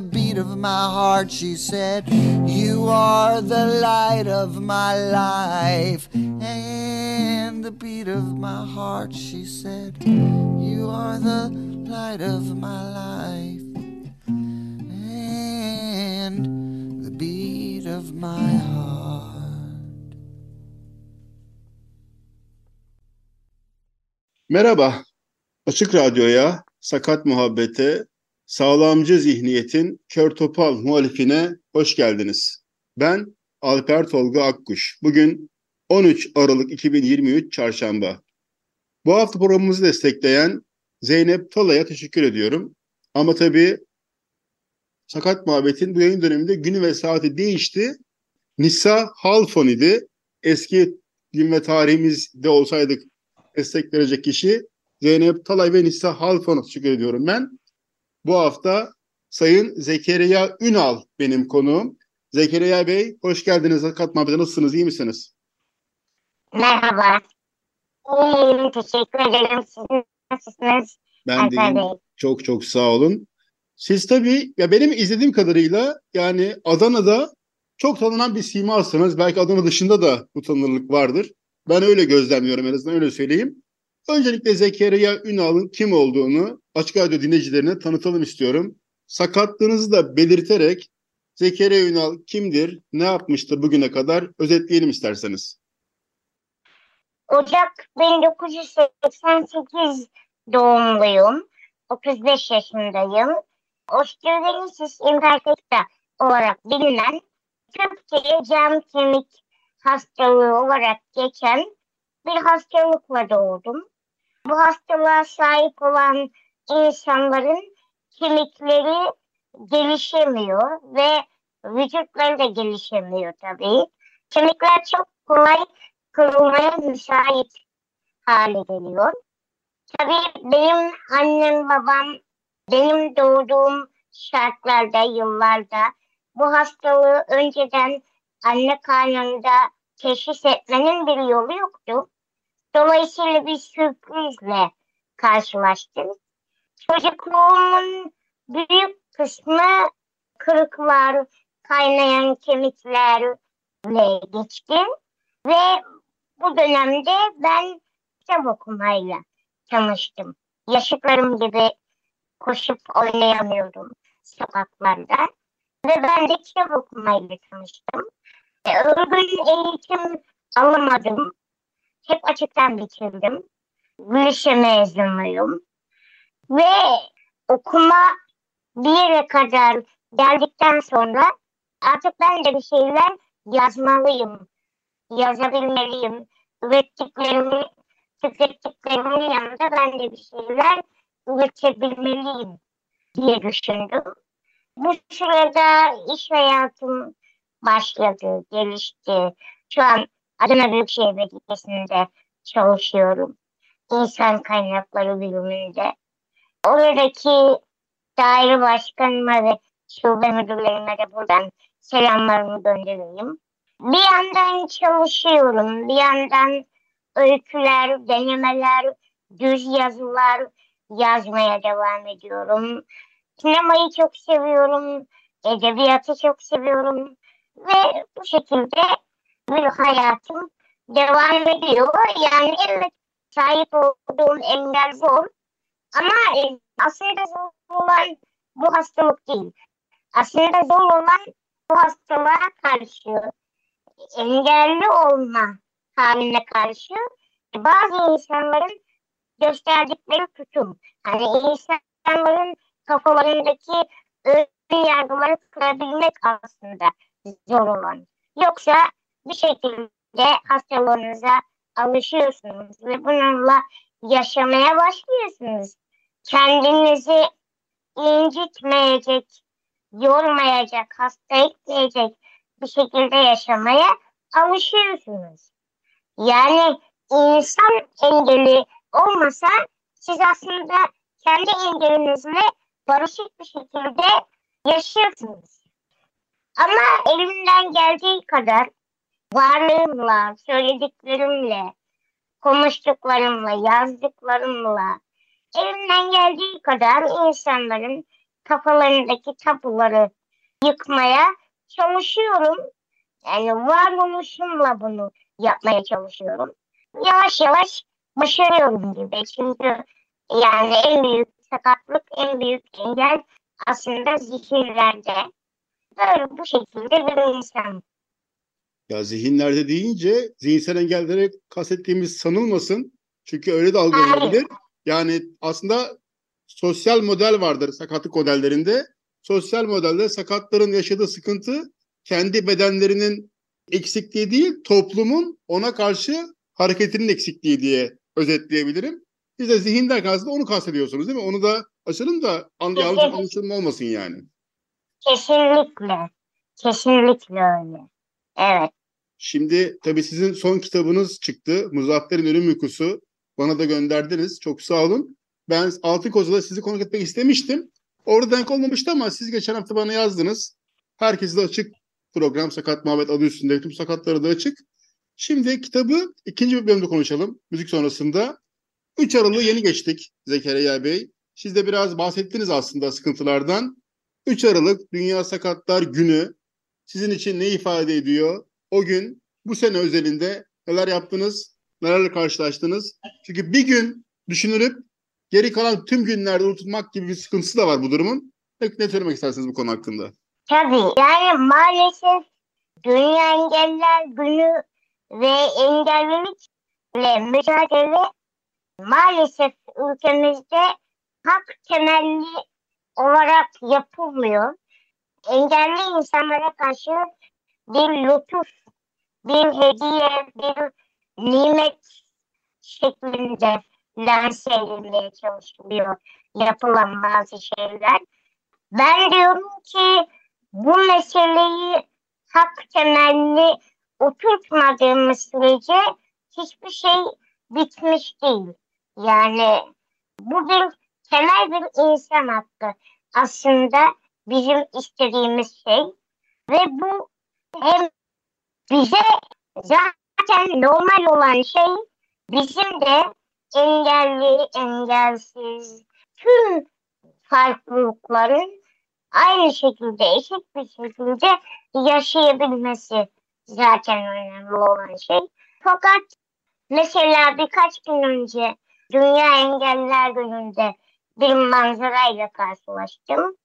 beat of my heart. She said, You are the light of my life and the beat of my heart. She said, You are the light of my life and the beat of my heart. Merhaba, Açık Radyo'ya, Sakat Muhabbete, Sağlamcı Zihniyet'in kör topal muhalifine hoş geldiniz. Ben Alper Tolga Akkuş. Bugün 13 Aralık 2023 Çarşamba. Bu hafta programımızı destekleyen Zeynep Talay'a teşekkür ediyorum. Ama tabii Sakat Muhabbet'in bu yayın döneminde günü ve saati değişti. Nisa Halfon idi. Eski gün ve tarihimizde olsaydık destek verecek kişi Zeynep Talay ve Nisa Halfon'a teşekkür ediyorum ben. Bu hafta Sayın Zekeriya Ünal benim konuğum. Zekeriya Bey hoş geldiniz. Hakikat Muhabbeti nasılsınız? iyi misiniz? Merhaba. İyiyim, teşekkür ederim. Siz nasılsınız? Ben de iyiyim. Çok çok sağ olun. Siz tabii ya benim izlediğim kadarıyla yani Adana'da çok tanınan bir simasınız. Belki Adana dışında da bu tanınırlık vardır. Ben öyle gözlemliyorum en azından öyle söyleyeyim. Öncelikle Zekeriya Ünal'ın kim olduğunu Açık Radyo dinleyicilerine tanıtalım istiyorum. Sakatlığınızı da belirterek Zekeriya Ünal kimdir, ne yapmıştı bugüne kadar özetleyelim isterseniz. Ocak 1988 doğumluyum. 35 yaşındayım. Osteogenesis imperfecta olarak bilinen Türkçe'ye cam kemik hastalığı olarak geçen bir hastalıkla doğdum. Bu hastalığa sahip olan insanların kemikleri gelişemiyor ve vücutları da gelişemiyor tabii. Kemikler çok kolay kırılmaya müsait hale geliyor. Tabii benim annem babam benim doğduğum şartlarda, yıllarda bu hastalığı önceden anne karnında teşhis etmenin bir yolu yoktu. Dolayısıyla bir sürprizle karşılaştım. Çocukluğumun büyük kısmı kırıklar, kaynayan kemiklerle geçti. Ve bu dönemde ben kitap okumayla tanıştım. Yaşıtlarım gibi koşup oynayamıyordum sokaklarda. Ve ben de kitap okumayla tanıştım. E, Örgün eğitim alamadım. Hep açıktan bitirdim. Lise mezunuyum. Ve okuma bir yere kadar geldikten sonra artık ben de bir şeyler yazmalıyım yazabilmeliyim. Ürettiklerimi, tükettiklerimin yanında ben de bir şeyler üretebilmeliyim diye düşündüm. Bu sırada iş hayatım başladı, gelişti. Şu an Adana Büyükşehir Belediyesi'nde çalışıyorum. İnsan kaynakları bölümünde. Oradaki daire başkanıma ve şube müdürlerime de buradan selamlarımı göndereyim. Bir yandan çalışıyorum, bir yandan öyküler, denemeler, düz yazılar yazmaya devam ediyorum. Sinemayı çok seviyorum, edebiyatı çok seviyorum ve bu şekilde bir hayatım devam ediyor. Yani evet sahip olduğum engel zor ama e, aslında zor olan bu hastalık değil. Aslında zor olan bu hastalığa karşı engelli olma haline karşı bazı insanların gösterdikleri tutum. Hani insanların kafalarındaki ön yargıları kırabilmek aslında zor olan. Yoksa bir şekilde hastalığınıza alışıyorsunuz ve bununla yaşamaya başlıyorsunuz. Kendinizi incitmeyecek, yormayacak, hasta etmeyecek bir şekilde yaşamaya alışıyorsunuz. Yani insan engeli olmasa siz aslında kendi engelinizle barışık bir şekilde yaşıyorsunuz. Ama elimden geldiği kadar varlığımla, söylediklerimle, konuştuklarımla, yazdıklarımla elimden geldiği kadar insanların kafalarındaki tabuları yıkmaya çalışıyorum. Yani varoluşumla bunu yapmaya çalışıyorum. Yavaş yavaş başarıyorum gibi. Çünkü yani en büyük sakatlık, en büyük engel aslında zihinlerde. Böyle bu şekilde bir insan. Ya zihinlerde deyince zihinsel engellere kastettiğimiz sanılmasın. Çünkü öyle de algılanabilir. Yani aslında sosyal model vardır sakatlık modellerinde. Sosyal modelde sakatların yaşadığı sıkıntı kendi bedenlerinin eksikliği değil, toplumun ona karşı hareketinin eksikliği diye özetleyebilirim. Siz de zihinden kastında onu kastediyorsunuz değil mi? Onu da açalım da an, yanlış anlaşılma olmasın yani. Kesinlikle. Kesinlikle öyle. Evet. Şimdi tabii sizin son kitabınız çıktı. Muzaffer'in Ölüm Uykusu. Bana da gönderdiniz. Çok sağ olun. Ben Altın Koza'da sizi konuk etmek istemiştim. Orada denk olmamıştı ama siz geçen hafta bana yazdınız. Herkese de açık program Sakat Muhabbet adı üstünde. Tüm sakatları da açık. Şimdi kitabı ikinci bir bölümde konuşalım. Müzik sonrasında. 3 Aralık'ı yeni geçtik Zekeriya Bey. Siz de biraz bahsettiniz aslında sıkıntılardan. 3 Aralık Dünya Sakatlar Günü sizin için ne ifade ediyor? O gün bu sene özelinde neler yaptınız? Nelerle karşılaştınız? Çünkü bir gün düşünülüp geri kalan tüm günlerde unutulmak gibi bir sıkıntısı da var bu durumun. Ne, söylemek istersiniz bu konu hakkında? Tabii yani maalesef Dünya Engeller Günü ve engellilikle mücadele maalesef ülkemizde hak temelli olarak yapılmıyor. Engelli insanlara karşı bir lütuf, bir hediye, bir nimet şeklinde lanse edilmeye çalışılıyor yapılan bazı şeyler. Ben diyorum ki bu meseleyi hak temelli oturtmadığımız sürece hiçbir şey bitmiş değil. Yani bu bir temel bir insan hakkı. Aslında bizim istediğimiz şey ve bu hem bize zaten normal olan şey bizim de engelli, engelsiz tüm farklılıkların aynı şekilde eşit bir şekilde yaşayabilmesi zaten önemli olan şey. Fakat mesela birkaç gün önce Dünya Engelliler Günü'nde bir manzarayla karşılaştım.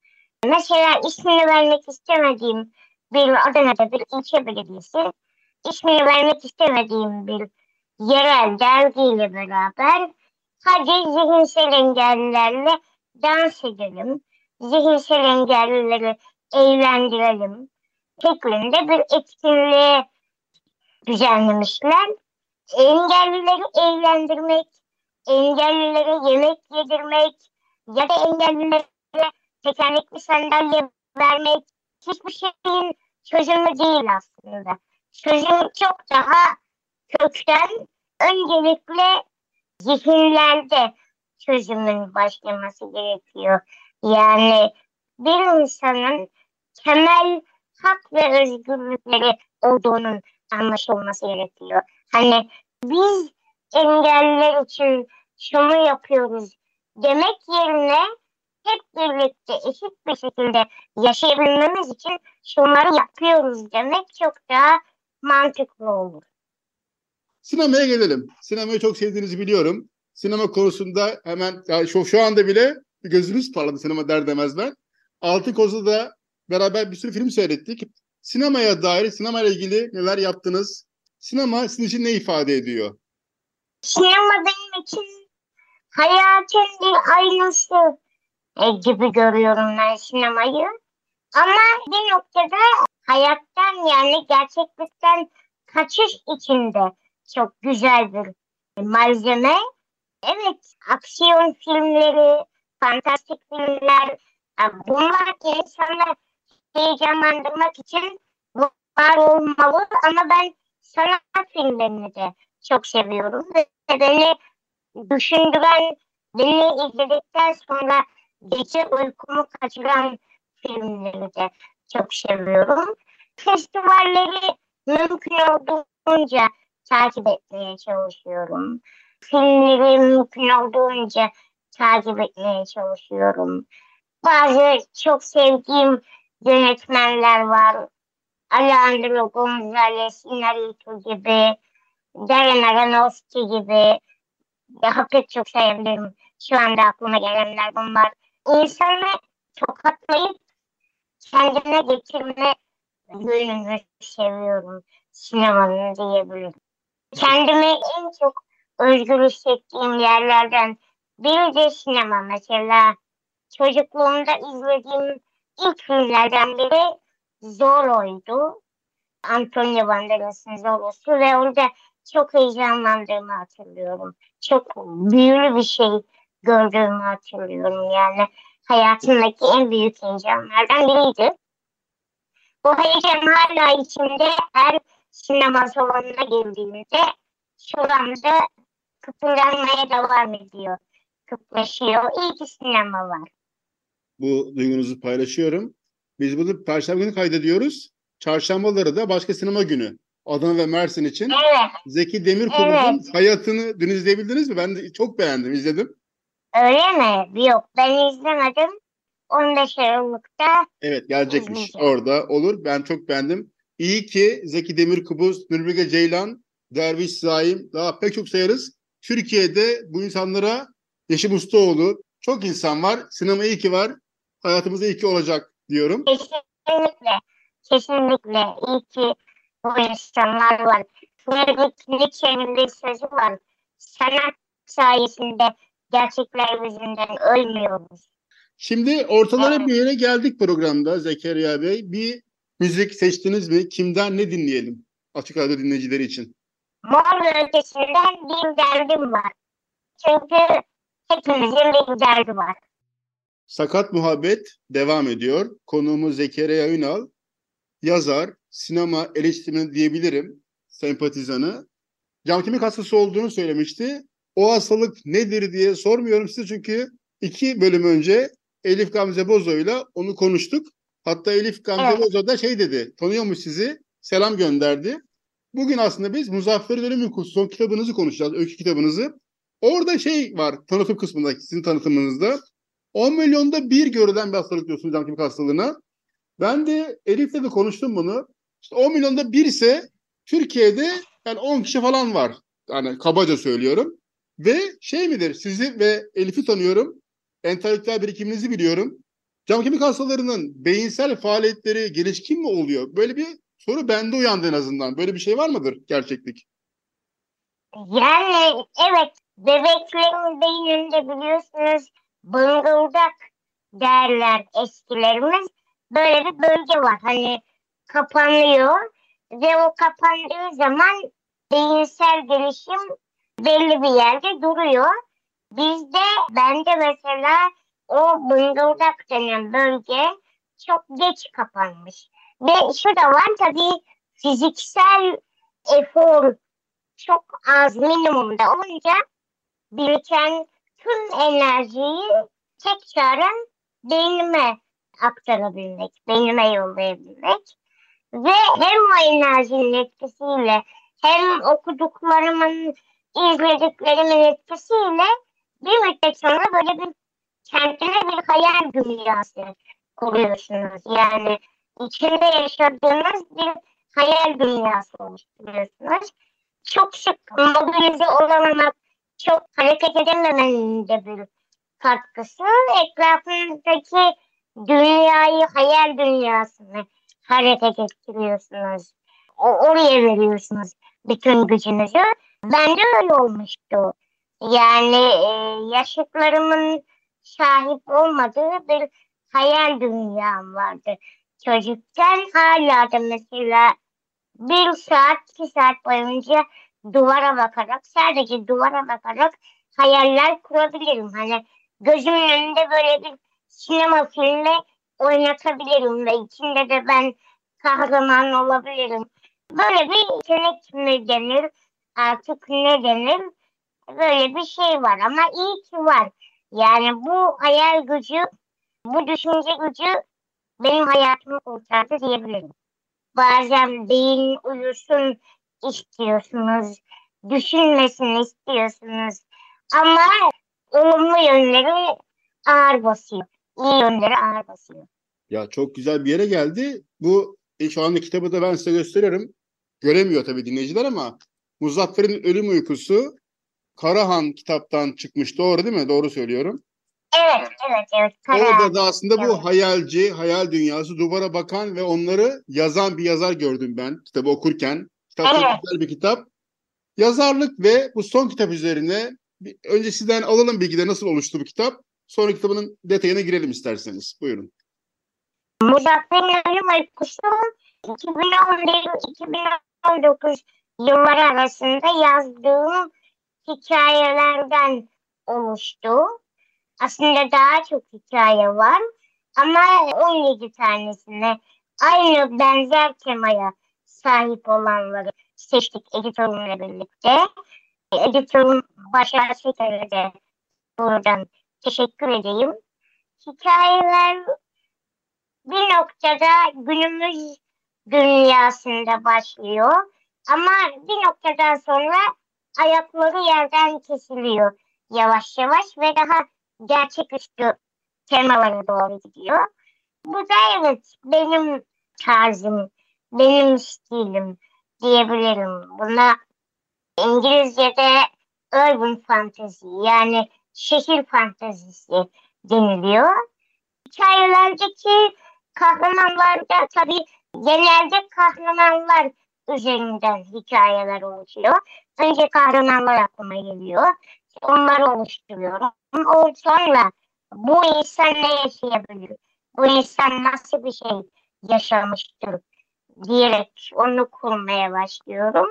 Mesela ismini vermek istemediğim bir Adana'da bir ilçe belediyesi, ismini vermek istemediğim bir yerel dergiyle beraber hadi zihinsel engellilerle dans edelim, zihinsel engellileri eğlendirelim şeklinde bir etkinliğe düzenlemişler. Engellileri eğlendirmek, engellilere yemek yedirmek ya da engellilere tekerlekli sandalye vermek hiçbir şeyin çözümü değil aslında. Çözüm çok daha kökten öncelikle zihinlerde çözümün başlaması gerekiyor. Yani bir insanın temel hak ve özgürlükleri olduğunun anlaşılması gerekiyor. Hani biz engeller için şunu yapıyoruz demek yerine hep birlikte eşit bir şekilde yaşayabilmemiz için şunları yapıyoruz demek çok daha mantıklı olur. Sinemaya gelelim. Sinemayı çok sevdiğinizi biliyorum. Sinema konusunda hemen yani şu, şu anda bile gözünüz parladı sinema der demez ben. Altı Kozlu'da beraber bir sürü film seyrettik. Sinemaya dair, sinemayla ilgili neler yaptınız? Sinema sizin için ne ifade ediyor? Sinema benim için hayatın bir aynası e, gibi görüyorum ben sinemayı. Ama bir noktada hayattan yani gerçeklikten kaçış içinde çok güzel bir malzeme. Evet, aksiyon filmleri, fantastik filmler, bunlar insanlar heyecanlandırmak için var olmalı ama ben sanat filmlerini de çok seviyorum ve beni düşündüren, beni izledikten sonra gece uykumu kaçıran filmleri de çok seviyorum. Festivalleri mümkün olduğunca takip etmeye çalışıyorum. Filmleri mümkün olduğunca takip etmeye çalışıyorum. Bazı çok sevdiğim yönetmenler var. Alejandro Gonzalez Inarritu gibi, Darren Aronofsky gibi daha pek çok sayabilirim. Şu anda aklıma gelenler bunlar. İnsanı tokatlayıp kendine getirme yönünü seviyorum sinemanın diyebilirim. Kendimi en çok özgür hissettiğim yerlerden biri de sinema mesela. Çocukluğumda izlediğim ilk filmlerden biri Zorro'ydu. Antonio Banderas'ın Zorro'su ve orada çok heyecanlandığımı hatırlıyorum. Çok büyülü bir şey gördüğümü hatırlıyorum yani. Hayatımdaki en büyük heyecanlardan biriydi. Bu heyecan hala içinde her sinema salonuna girdiğimde şu anda kıpırdanmaya devam ediyor. Kıplaşıyor. İyi ki sinema var. Bu duygunuzu paylaşıyorum. Biz bunu Perşembe günü kaydediyoruz. Çarşambaları da başka sinema günü. Adana ve Mersin için. Evet. Zeki Demirkubuz'un Evet. hayatını dün izleyebildiniz mi? Ben de çok beğendim, izledim. Öyle mi? Yok ben izlemedim. 15 Aralık'ta Evet gelecekmiş. İzleyeceğim. Orada olur. Ben çok beğendim. İyi ki Zeki Demirkubuz, Nurbilge Ceylan, Derviş Zaim daha pek çok sayarız. Türkiye'de bu insanlara Yeşim Ustaoğlu çok insan var. Sinema iyi ki var. Hayatımızda iyi ki olacak diyorum. kesinlikle kesinlikle iyi ki bu insanlar var. Friedrich Nietzsche'nin bir sözü var. Sanat sayesinde gerçekler yüzünden ölmüyoruz. Şimdi ortalara Evet. bir yere geldik programda Zekeriya Bey. Bir müzik seçtiniz mi? Kimden ne dinleyelim? Açık Radyo dinleyicileri için. Mor ötesinden bir derdim var. Çünkü hepimizin bir derdi var. Sakat Muhabbet devam ediyor. Konuğumuz Zekeriya Ünal. Yazar, sinema eleştirmeni diyebilirim. Sempatizanı. Cam kemik hastası olduğunu söylemişti. O hastalık nedir diye sormuyorum size çünkü iki bölüm önce Elif Gamze Bozo'yla onu konuştuk. Hatta Elif Gamze Evet. Bozo da şey dedi, tanıyormuş sizi, selam gönderdi. Bugün aslında biz Muzaffer Dönüm'ün son kitabınızı konuşacağız, öykü kitabınızı. Orada şey var, tanıtım kısmında, sizin tanıtımınızda. 10 milyonda bir görülen bir hastalık diyorsunuz cam kemik hastalığına. Ben de Elif'le de konuştum bunu. İşte 10 milyonda bir ise Türkiye'de yani 10 kişi falan var. Yani kabaca söylüyorum. Ve şey midir sizi ve Elif'i tanıyorum. Entelektüel birikiminizi biliyorum. Cam kemik hastalarının beyinsel faaliyetleri gelişkin mi oluyor? Böyle bir soru bende uyandı en azından. Böyle bir şey var mıdır gerçeklik? Yani evet bebeklerin beyninde biliyorsunuz bıngıldak derler eskilerimiz. Böyle bir bölge var. Hani kapanıyor ve o kapandığı zaman beyinsel gelişim belli bir yerde duruyor. Bizde bende mesela o bıngıldak denen bölge çok geç kapanmış. Ve şu da var tabii fiziksel efor çok az minimumda olunca biriken tüm enerjiyi tek çarem beynime aktarabilmek, beynime yollayabilmek. Ve hem o enerjinin etkisiyle hem okuduklarımın, izlediklerimin etkisiyle bir müddet sonra böyle bir kendine bir hayal dünyası kuruyorsunuz. Yani içinde yaşadığınız bir hayal dünyası oluşturuyorsunuz. Çok sık mobilize olamamak, çok hareket edememenin de bir katkısı. Etrafınızdaki dünyayı, hayal dünyasını hareket ettiriyorsunuz. O, oraya veriyorsunuz bütün gücünüzü. Ben de öyle olmuştu. Yani e, yaşıtlarımın sahip olmadığı bir hayal dünyam vardı. Çocukken hala da mesela bir saat, iki saat boyunca duvara bakarak, sadece duvara bakarak hayaller kurabilirim. Hani gözümün önünde böyle bir sinema filmi oynatabilirim ve içinde de ben kahraman olabilirim. Böyle bir yetenek mi denir, artık ne denir? Böyle bir şey var ama iyi ki var. Yani bu hayal gücü, bu düşünce gücü benim hayatımı kurtardı diyebilirim. Bazen beyin uyusun istiyorsunuz, düşünmesini istiyorsunuz. Ama olumlu yönleri ağır basıyor. İyi yönleri ağır basıyor. Ya çok güzel bir yere geldi. Bu e, şu anda kitabı da ben size gösteriyorum. Göremiyor tabii dinleyiciler ama Muzaffer'in Ölüm Uykusu Karahan kitaptan çıkmış. Doğru değil mi? Doğru söylüyorum. Evet, evet, evet. Karar. Orada da aslında bu Evet. hayalci, hayal dünyası duvara bakan ve onları yazan bir yazar gördüm ben kitabı okurken. Kitap çok Evet. güzel bir kitap. Yazarlık ve bu son kitap üzerine bir- önce sizden alalım bilgileri nasıl oluştu bu kitap. Sonra kitabının detayına girelim isterseniz. Buyurun. Muzaffer'in ölüm uykusu 2011-2019 yılları arasında yazdığım hikayelerden oluştu. Aslında daha çok hikaye var ama 17 tanesine aynı benzer temaya sahip olanları seçtik editörümle birlikte. Editörüm Başar Seker'e de buradan teşekkür edeyim. Hikayeler bir noktada günümüz dünyasında başlıyor. Ama bir noktadan sonra ayakları yerden kesiliyor yavaş yavaş ve daha gerçeküstü temalara doğru gidiyor. Bu da evet benim tarzım, benim stilim diyebilirim. Buna İngilizce'de urban fantasy yani şehir fantazisi deniliyor. Hikayelerdeki kahramanlarda tabii genelde kahramanlar üzerinden hikayeler oluşuyor. Önce kahramanlar aklıma geliyor. Onları oluşturuyorum. O sonra bu insan ne yaşayabilir? Bu insan nasıl bir şey yaşamıştır diyerek onu kurmaya başlıyorum.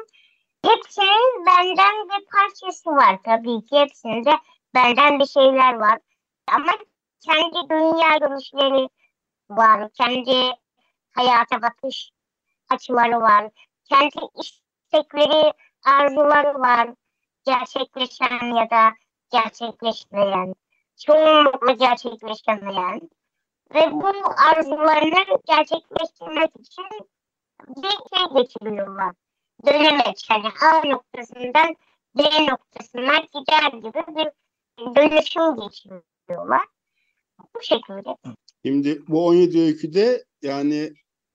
Hepsinin benden bir parçası var tabii ki hepsinde benden bir şeyler var. Ama kendi dünya görüşleri var, kendi hayata bakış açıları var, kendi istekleri, arzuları var, gerçekleşen ya da gerçekleşmeyen, çoğunlukla gerçekleşemeyen ve bu arzularını gerçekleştirmek için bir şey geçiriyorlar. Dönemeç, yani A noktasından B noktasına gider gibi bir dönüşüm geçiriyorlar. Bu şekilde. Şimdi bu 17 öyküde yani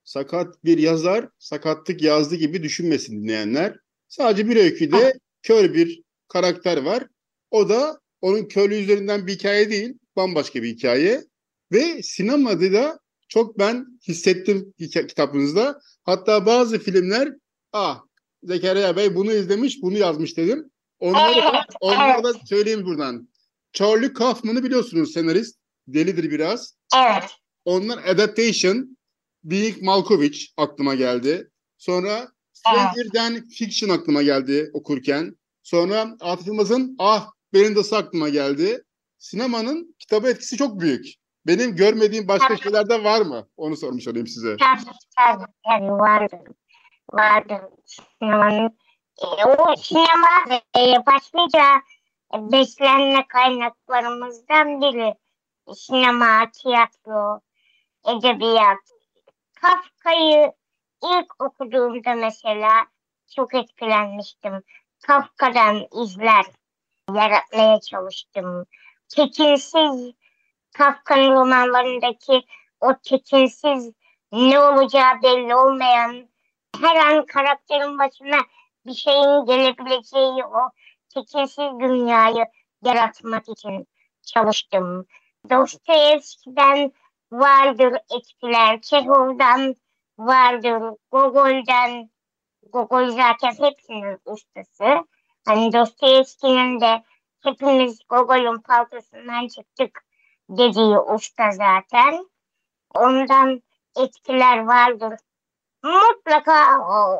sakat bir yazar sakatlık yazdı gibi düşünmesin dinleyenler. Sadece bir öyküde kör bir karakter var. O da onun körlüğü üzerinden bir hikaye değil, bambaşka bir hikaye. Ve sinemada da çok ben hissettim kitabınızda. Hatta bazı filmler, ah Zekeriya Bey bunu izlemiş, bunu yazmış dedim. Onları da, Evet, onları da söyleyeyim buradan. Charlie Kaufman'ı biliyorsunuz senarist. Delidir biraz. Evet. Ondan Adaptation, Being Malkovich aklıma geldi. Sonra Stranger'den Fiction aklıma geldi okurken. Sonra Atıf Yılmaz'ın Ah Berindası aklıma geldi. Sinemanın kitaba etkisi çok büyük. Benim görmediğim başka Evet. şeyler de var mı? Onu sormuş olayım size. Tabii tabii tabii vardır. Vardır. Sinemanın e, o sinema e, başlıca beslenme kaynaklarımızdan biri. Sinema, tiyatro, edebiyat. Kafka'yı ilk okuduğumda mesela çok etkilenmiştim. Kafka'dan izler yaratmaya çalıştım. Tekinsiz Kafka'nın romanlarındaki o tekinsiz ne olacağı belli olmayan her an karakterin başına bir şeyin gelebileceği o tekinsiz dünyayı yaratmak için çalıştım. Dostoyevski'den vardır etkiler, Çehov'dan vardır, Gogol'den, Gogol zaten hepsinin ustası. Hani Dostoyevski'nin de hepimiz Gogol'un paltosundan çıktık dediği usta zaten. Ondan etkiler vardır. Mutlaka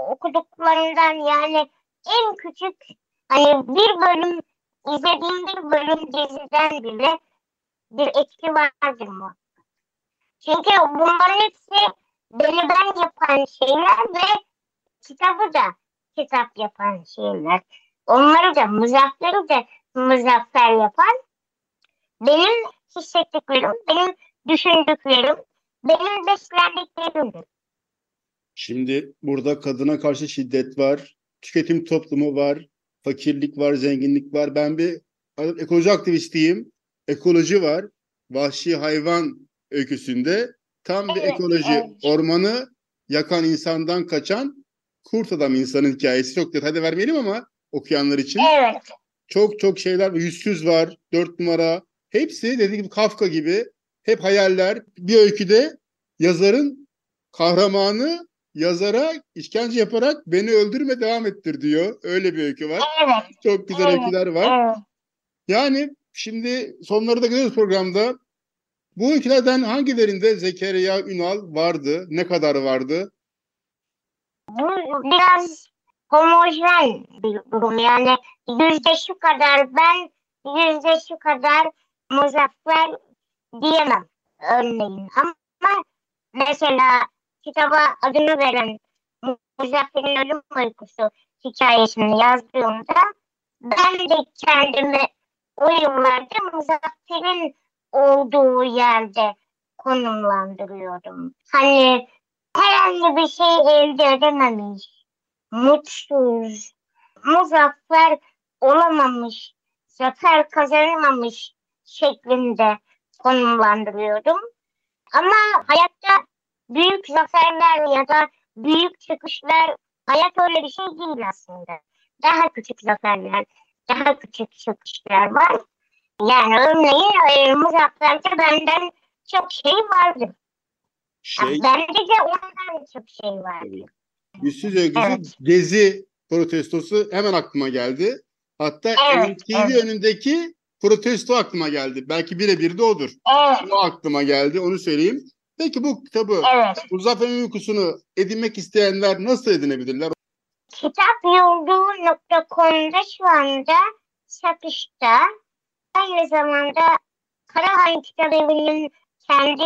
okuduklarından yani en küçük hani bir bölüm izlediğim bir bölüm diziden bile bir etki vardır mı? Çünkü bunların hepsi beni ben yapan şeyler ve kitabı da kitap yapan şeyler. Onları da muzafları da muzaffer yapan benim hissettiklerim, benim düşündüklerim, benim beslendiklerimdir. Şimdi burada kadına karşı şiddet var, tüketim toplumu var, fakirlik var, zenginlik var. Ben bir ekoloji aktivistiyim. Ekoloji var. Vahşi hayvan öyküsünde tam bir Evet, ekoloji. evet. Ormanı yakan insandan kaçan kurt adam insanın hikayesi. Çok detayda vermeyelim ama okuyanlar için. Evet, Çok çok şeyler. Yüzsüz var. Dört numara. Hepsi dediğim gibi Kafka gibi. Hep hayaller. Bir öyküde yazarın kahramanı yazara işkence yaparak beni öldürme devam ettir diyor. Öyle bir öykü var. evet, Çok güzel Evet, öyküler var. evet. Yani şimdi sonları da görüyoruz programda. Bu öykülerden hangilerinde Zekeriya Ünal vardı? Ne kadar vardı? Bu biraz homojen bir durum. Yani yüzde şu kadar ben, yüzde şu kadar muzaffer diyemem örneğin. Ama mesela kitaba adını veren Muzaffer'in Ölüm Uykusu hikayesini yazdığımda ben de kendimi o yıllarda Muzaffer'in olduğu yerde konumlandırıyordum. Hani herhangi bir şey elde edememiş, mutsuz, muzaffer olamamış, zafer kazanamamış şeklinde konumlandırıyordum. Ama hayatta büyük zaferler ya da büyük çıkışlar hayat öyle bir şey değil aslında. Daha küçük zaferler, daha küçük çıkışlar var. Yani örneğin Muzaffer'de benden çok şey vardı. Şey, Bende de ondan çok şey vardı. Yüzsüz öyküsü Evet. Gezi protestosu hemen aklıma geldi. Hatta Evet, MTV evet. önündeki protesto aklıma geldi. Belki birebir de odur. Evet, O aklıma geldi onu söyleyeyim. Peki bu kitabı evet. Muzaffer Uykusu'nu edinmek isteyenler nasıl edinebilirler? Kitapyurdu.com'da şu anda satışta. Aynı zamanda Karahan Kitabevi'nin kendi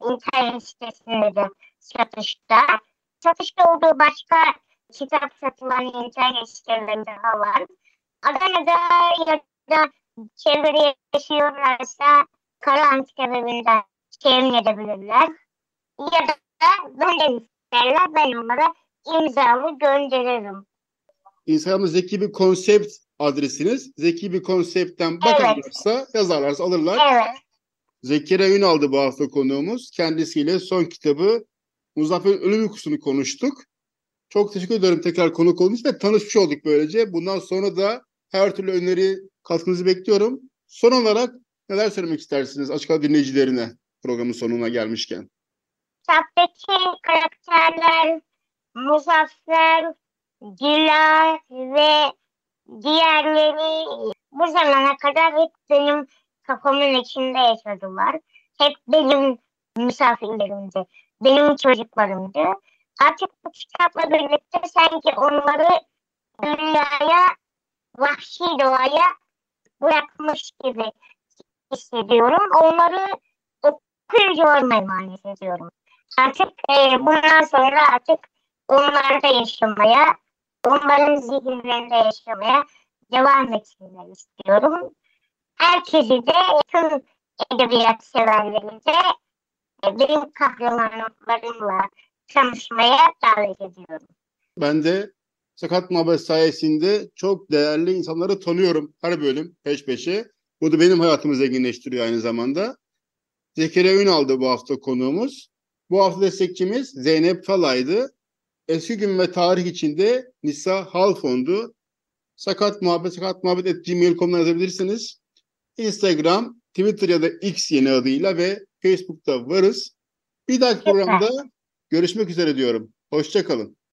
internet sitesinde de satışta. Satışta olduğu başka kitap satılan internet siteleri daha var. Adana'da ya da çevrede yaşıyorlarsa Karahan Kitabevi'nden temin edebilirler. Ya da benden isterler ben onlara imzalı gönderirim. Zeki bir konsept adresiniz. Zeki bir konseptten bakarlarsa yazarlarsa alırlar. Evet. Zekeriya Ünal'dı bu hafta konuğumuz. Kendisiyle son kitabı Muzaffer'in Ölüm Uykusu'nu konuştuk. Çok teşekkür ederim tekrar konuk olduğunuz ve tanışmış olduk böylece. Bundan sonra da her türlü öneri katkınızı bekliyorum. Son olarak neler söylemek istersiniz açık dinleyicilerine programın sonuna gelmişken? Kitaptaki karakterler Muzaffer, Dila ve diğerleri bu zamana kadar hep benim kafamın içinde yaşadılar. Hep benim misafirlerimdi, benim çocuklarımdı. Artık bu kitapla birlikte sanki onları dünyaya, vahşi doğaya bırakmış gibi hissediyorum. Onları okuyucularıma emanet ediyorum. Artık e, bundan sonra artık onlarda yaşamaya, onların zihinlerinde yaşamaya devam etsinler istiyorum. Herkesi de tüm edebiyat severleri de e, benim kahramanlarımla tanışmaya davet ediyorum. Ben de Sakat Muhabbet sayesinde çok değerli insanları tanıyorum her bölüm peş peşe. Bu da benim hayatımı zenginleştiriyor aynı zamanda. Zekeriya Ünal'dı bu hafta konuğumuz. Bu hafta destekçimiz Zeynep Falay'dı. Eski gün ve tarih içinde Nisa Halfon'du. Sakat Muhabbet, sakat muhabbet at gmail.com'dan yazabilirsiniz. Instagram, Twitter ya da X yeni adıyla ve Facebook'ta varız. Bir dahaki programda görüşmek üzere diyorum. Hoşçakalın.